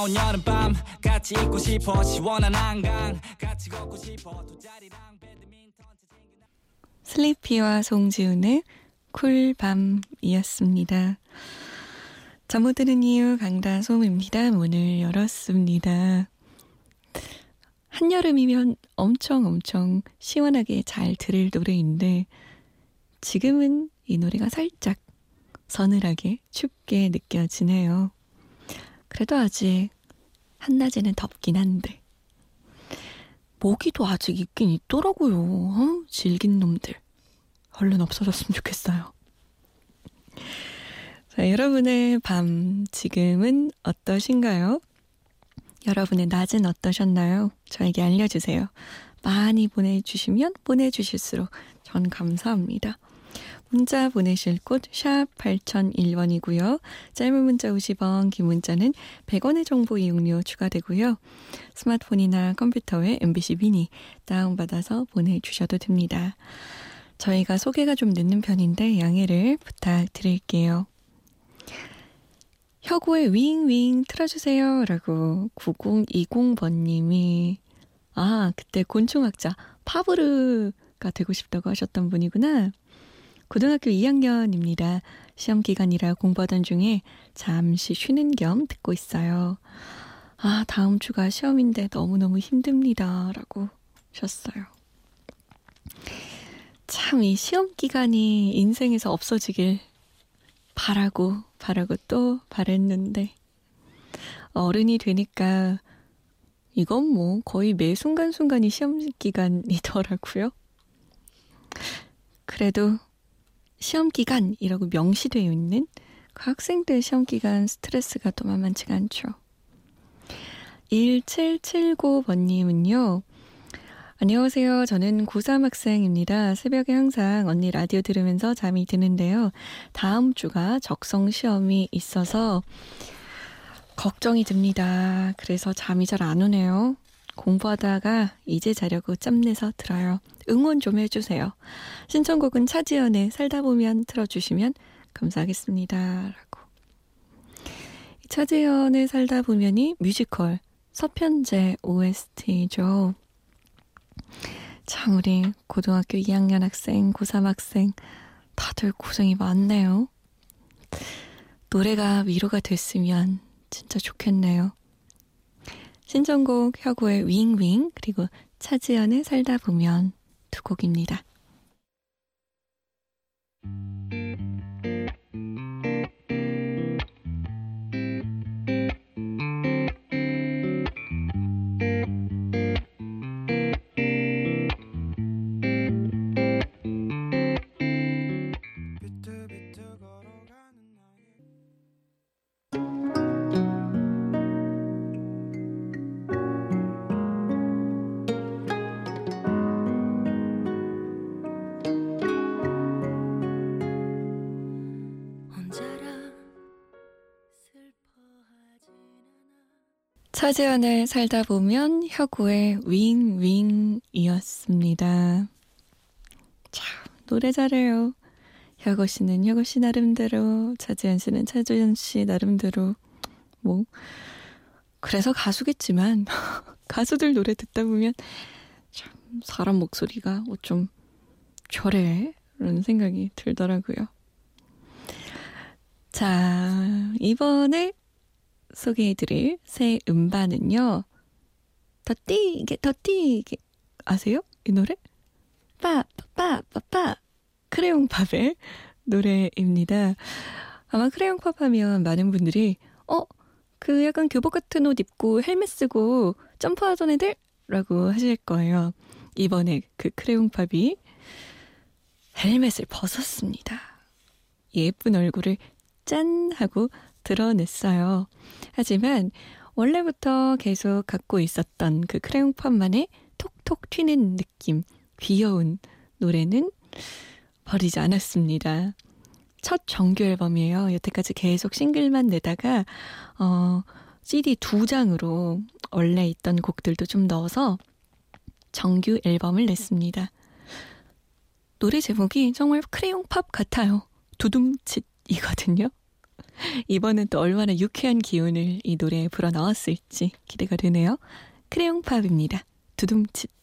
더운 여름밤 같이 있고 싶어 시원한 한강 같이 걷고 싶어 두 자리랑 배드민턴 슬리피와 송지훈의 쿨밤이었습니다. 잠 못 드는 이유 강다솜입니다. 문을 열었습니다. 한여름이면 엄청 엄청 시원하게 잘 들을 노래인데 지금은 이 노래가 살짝 서늘하게 춥게 느껴지네요. 그래도 아직 한낮에는 덥긴 한데 모기도 아직 있긴 있더라고요. 어? 질긴 놈들. 얼른 없어졌으면 좋겠어요. 자, 여러분의 밤 지금은 어떠신가요? 여러분의 낮은 어떠셨나요? 저에게 알려주세요. 많이 보내주시면 보내주실수록 전 감사합니다. 문자 보내실 곳 샵 8001번이고요. 짧은 문자 50원, 긴 문자는 100원의 정보 이용료 추가되고요. 스마트폰이나 컴퓨터에 MBC 미니 다운받아서 보내주셔도 됩니다. 저희가 소개가 좀 늦는 편인데 양해를 부탁드릴게요. 혁오의 윙윙 틀어주세요. 라고 9020번님이 아 그때 곤충학자 파브르가 되고 싶다고 하셨던 분이구나. 고등학교 2학년입니다. 시험 기간이라 공부하던 중에 잠시 쉬는 겸 듣고 있어요. 아, 다음 주가 시험인데 너무너무 힘듭니다. 라고 하셨어요. 참, 이 시험 기간이 인생에서 없어지길 바라고, 바라고 또 바랬는데, 어른이 되니까 이건 뭐 거의 매 순간순간이 시험 기간이더라고요. 그래도 시험 기간이라고 명시되어 있는 그 학생들 시험 기간 스트레스가 또 만만치가 않죠. 1779번님은요. 안녕하세요. 저는 고3 학생입니다. 새벽에 항상 언니 라디오 들으면서 잠이 드는데요. 다음 주가 적성 시험이 있어서 걱정이 듭니다. 그래서 잠이 잘 안 오네요. 공부하다가 이제 자려고 짬내서 들어요. 응원 좀 해주세요. 신청곡은 차지연의 살다 보면 틀어주시면 감사하겠습니다. 라고. 차지연의 살다 보면이 뮤지컬 서편제 OST죠. 참 우리 고등학교 2학년 학생, 고3 학생 다들 고생이 많네요. 노래가 위로가 됐으면 진짜 좋겠네요. 신청곡 혁오의 윙윙 그리고 차지연의 살다 보면 두 곡입니다. 차지연의 살다 보면 혁오의 윙윙이었습니다. 참 노래 잘해요. 혁오 씨는 혁오 씨 나름대로, 차지연 씨는 차지연 씨 나름대로 뭐 그래서 가수겠지만 가수들 노래 듣다 보면 참 사람 목소리가 어좀 저래 라는 생각이 들더라고요. 자, 이번에 소개해드릴 새 음반은요. 더 뛰게, 더 뛰게. 아세요? 이 노래? 빠, 빠, 빠, 빠. 크레용 팝의 노래입니다. 아마 크레용 팝 하면 많은 분들이, 어, 그 약간 교복 같은 옷 입고 헬멧 쓰고 점프하던 애들? 라고 하실 거예요. 이번에 그 크레용 팝이 헬멧을 벗었습니다. 예쁜 얼굴을 짠 하고 드러냈어요. 하지만 원래부터 계속 갖고 있었던 그 크레용팝만의 톡톡 튀는 느낌, 귀여운 노래는 버리지 않았습니다. 첫 정규 앨범이에요. 여태까지 계속 싱글만 내다가 어, CD 두 장으로 원래 있던 곡들도 좀 넣어서 정규 앨범을 냈습니다. 노래 제목이 정말 크레용 팝 같아요. 두둠칫이거든요. 이번엔 또 얼마나 유쾌한 기운을 이 노래에 불어 넣었을지 기대가 되네요. 크레용 팝입니다. 두둠칫.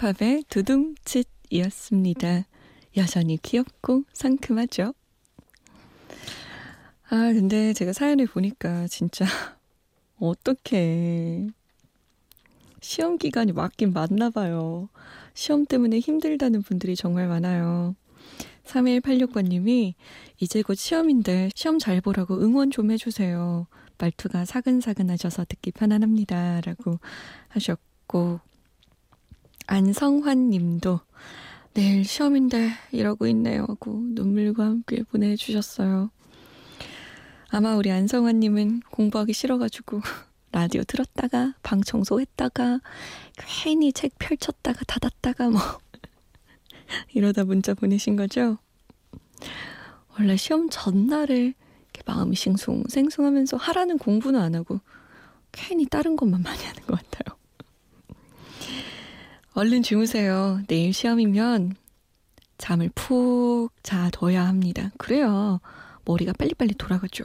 팝의 두둠칫이었습니다. 여전히 귀엽고 상큼하죠? 아, 근데 제가 사연을 보니까 진짜 어떻게 시험 기간이 맞긴 맞나 봐요. 시험 때문에 힘들다는 분들이 정말 많아요. 3186번님이 이제 곧 시험인데 시험 잘 보라고 응원 좀 해주세요. 말투가 사근사근하셔서 듣기 편안합니다. 라고 하셨고 안성환 님도 내일 시험인데 이러고 있네요 하고 눈물과 함께 보내주셨어요. 아마 우리 안성환 님은 공부하기 싫어가지고 라디오 들었다가 방 청소했다가 괜히 책 펼쳤다가 닫았다가 뭐 이러다 문자 보내신 거죠? 원래 시험 전날에 마음이 싱숭생숭하면서 하라는 공부는 안 하고 괜히 다른 것만 많이 하는 것 같아요. 얼른 주무세요. 내일 시험이면 잠을 푹 자둬야 합니다. 그래야 머리가 빨리빨리 돌아가죠.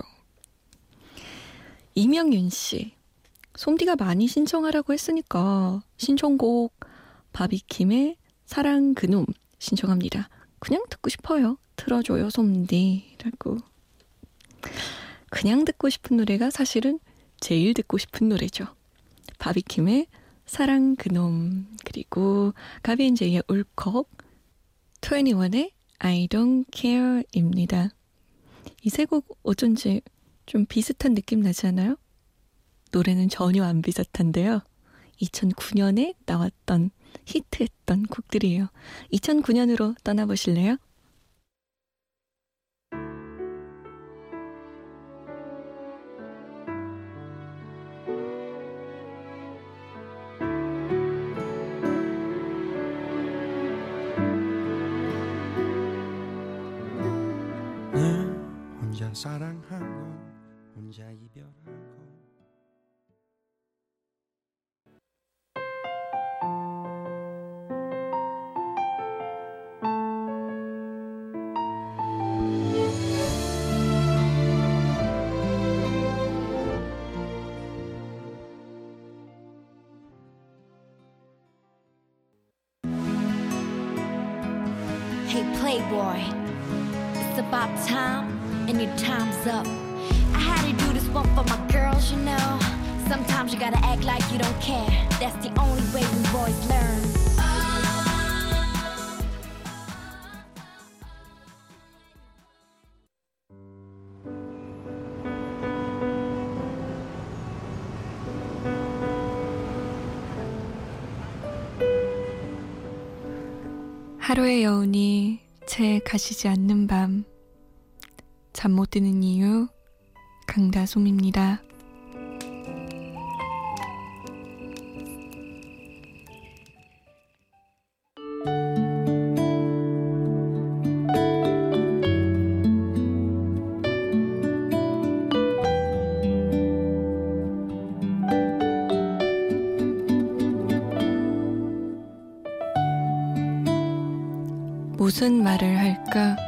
이명윤 씨. 솜디가 많이 신청하라고 했으니까 신청곡 바비킴의 사랑 그놈 신청합니다. 그냥 듣고 싶어요. 틀어줘요 솜디라고. 그냥 듣고 싶은 노래가 사실은 제일 듣고 싶은 노래죠. 바비킴의 사랑 그놈 그리고 가비앤제이의 울컥 21의 I don't care입니다. 이 세 곡 어쩐지 좀 비슷한 느낌 나지 않아요? 노래는 전혀 안 비슷한데요. 2009년에 나왔던 히트했던 곡들이에요. 2009년으로 떠나보실래요? 사랑하고 혼자 이별하고 Hey Playboy, it's about time and your time's up. I had to do this one for my girls, you know. Sometimes you gotta act like you don't care. That's the only way we boys learn. 하루의 여운이 채 가시지 않는 밤. 잠 못 드는 이유, 강다솜입니다. 무슨 말을 할까?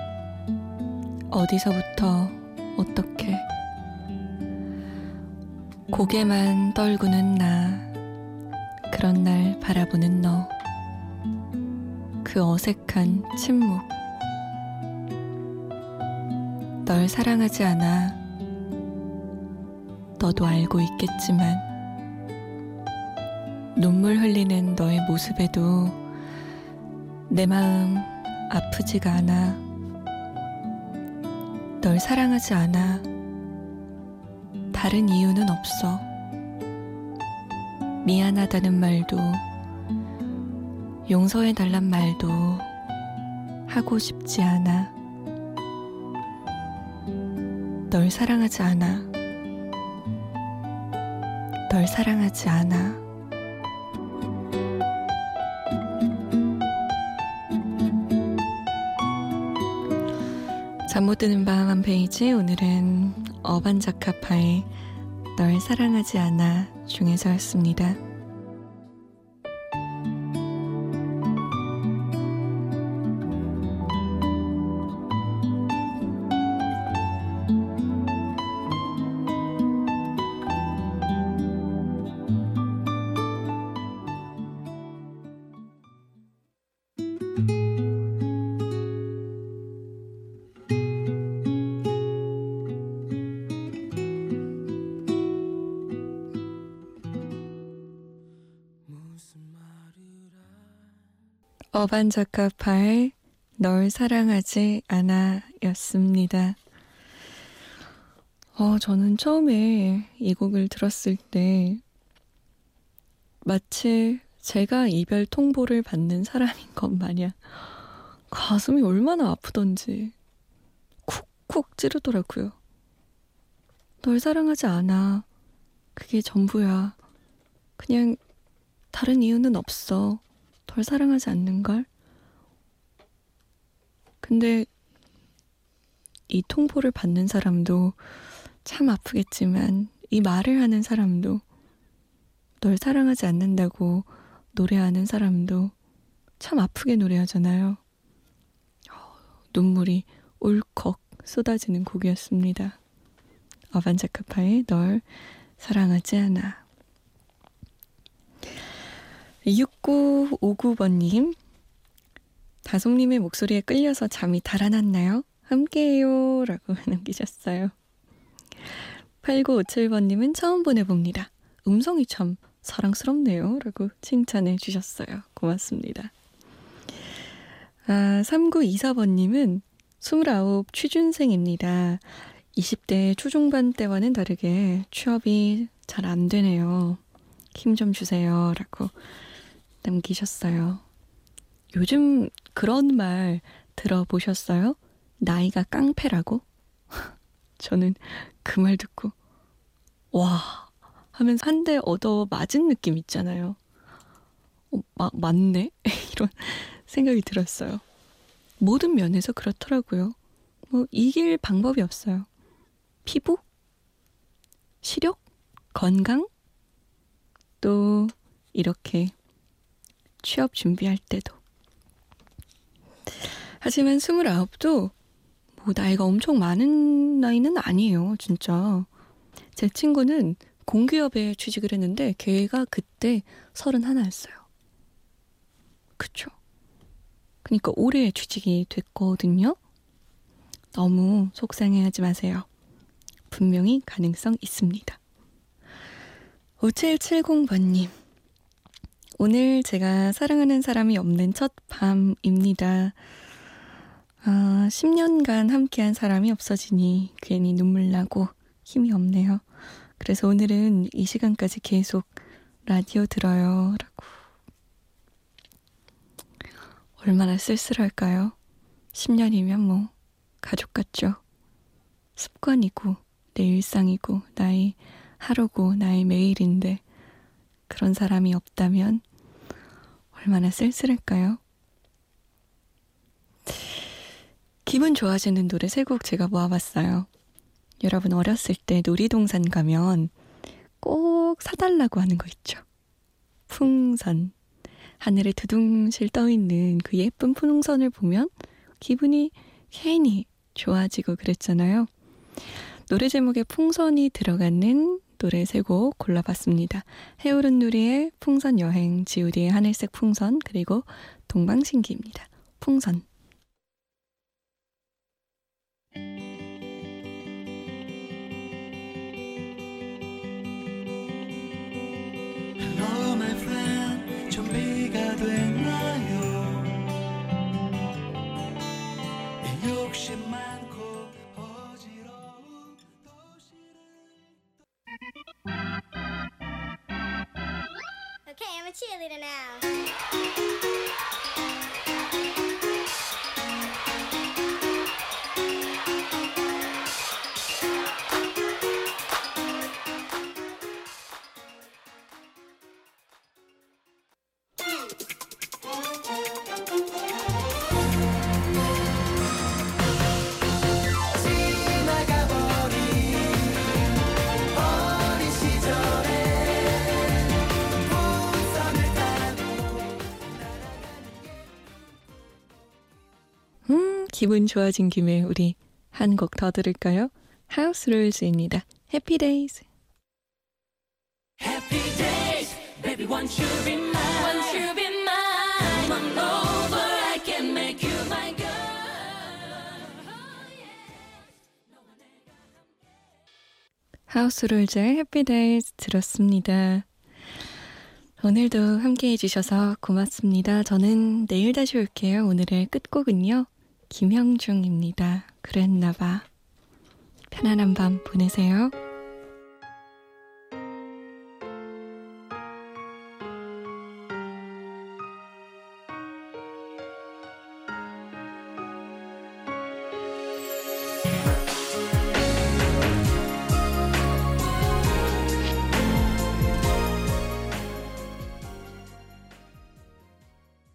어디서부터 어떻게? 고개만 떨구는 나, 그런 날 바라보는 너, 그 어색한 침묵. 널 사랑하지 않아. 너도 알고 있겠지만, 눈물 흘리는 너의 모습에도 내 마음 아프지가 않아. 널 사랑하지 않아. 다른 이유는 없어. 미안하다는 말도, 용서해달란 말도 하고 싶지 않아. 널 사랑하지 않아. 널 사랑하지 않아. 잠 못 드는 밤 한 페이지 오늘은 어반자카파의 널 사랑하지 않아 중에서였습니다. 어반자카파의 널 사랑하지 않아 였습니다. 어, 저는 처음에 이 곡을 들었을 때 마치 제가 이별 통보를 받는 사람인 것 마냥 가슴이 얼마나 아프던지 쿡쿡 찌르더라고요. 널 사랑하지 않아. 그게 전부야. 그냥 다른 이유는 없어. 덜 사랑하지 않는걸? 근데 이 통보를 받는 사람도 참 아프겠지만 이 말을 하는 사람도 널 사랑하지 않는다고 노래하는 사람도 참 아프게 노래하잖아요. 눈물이 울컥 쏟아지는 곡이었습니다. 어반자카파의 널 사랑하지 않아. 6959번님, 다솜님의 목소리에 끌려서 잠이 달아났나요? 함께해요. 라고 남기셨어요. 8957번님은 처음 보내봅니다. 음성이 참 사랑스럽네요. 라고 칭찬해 주셨어요. 고맙습니다. 아, 3924번님은 29 취준생입니다. 20대 초중반 때와는 다르게 취업이 잘 안 되네요. 힘 좀 주세요. 라고 남기셨어요. 요즘 그런 말 들어보셨어요? 나이가 깡패라고? 저는 그 말 듣고, 와, 하면서 한 대 얻어 맞은 느낌 있잖아요. 어, 마, 맞네? 이런 생각이 들었어요. 모든 면에서 그렇더라고요. 뭐, 이길 방법이 없어요. 피부? 시력? 건강? 또, 이렇게 취업 준비할 때도. 하지만 29도 뭐 나이가 엄청 많은 나이는 아니에요, 진짜. 제 친구는 공기업에 취직을 했는데 걔가 그때 31였어요. 그쵸? 그니까 올해 취직이 됐거든요. 너무 속상해하지 마세요. 분명히 가능성 있습니다. 5770번님. 오늘 제가 사랑하는 사람이 없는 첫 밤입니다. 아, 10년간 함께한 사람이 없어지니 괜히 눈물 나고 힘이 없네요. 그래서 오늘은 이 시간까지 계속 라디오 들어요. 라고. 얼마나 쓸쓸할까요? 10년이면 뭐, 가족 같죠? 습관이고, 내 일상이고, 나의 하루고, 나의 매일인데, 그런 사람이 없다면 얼마나 쓸쓸할까요? 기분 좋아지는 노래 세 곡 제가 모아봤어요. 여러분 어렸을 때 놀이동산 가면 꼭 사달라고 하는 거 있죠. 풍선. 하늘에 두둥실 떠있는 그 예쁜 풍선을 보면 기분이 괜히 좋아지고 그랬잖아요. 노래 제목에 풍선이 들어가는 노래 세 곡 골라봤습니다. 해오른 누리의 풍선 여행, 지우디의 하늘색 풍선, 그리고 동방신기입니다. 풍선. I'm a cheerleader now. 기분 좋아진 김에 우리 한 곡 더 들을까요? 하우스 룰즈입니다. Happy Days. Happy days, baby, won't you be mine? Won't you be mine? Come on over, I can make you my girl. 하우스 룰즈의 Happy Days 들었습니다. 오늘도 함께 해주셔서 고맙습니다. 저는 내일 다시 올게요. 오늘의 끝곡은요. 김형중입니다. 그랬나봐. 편안한 밤 보내세요.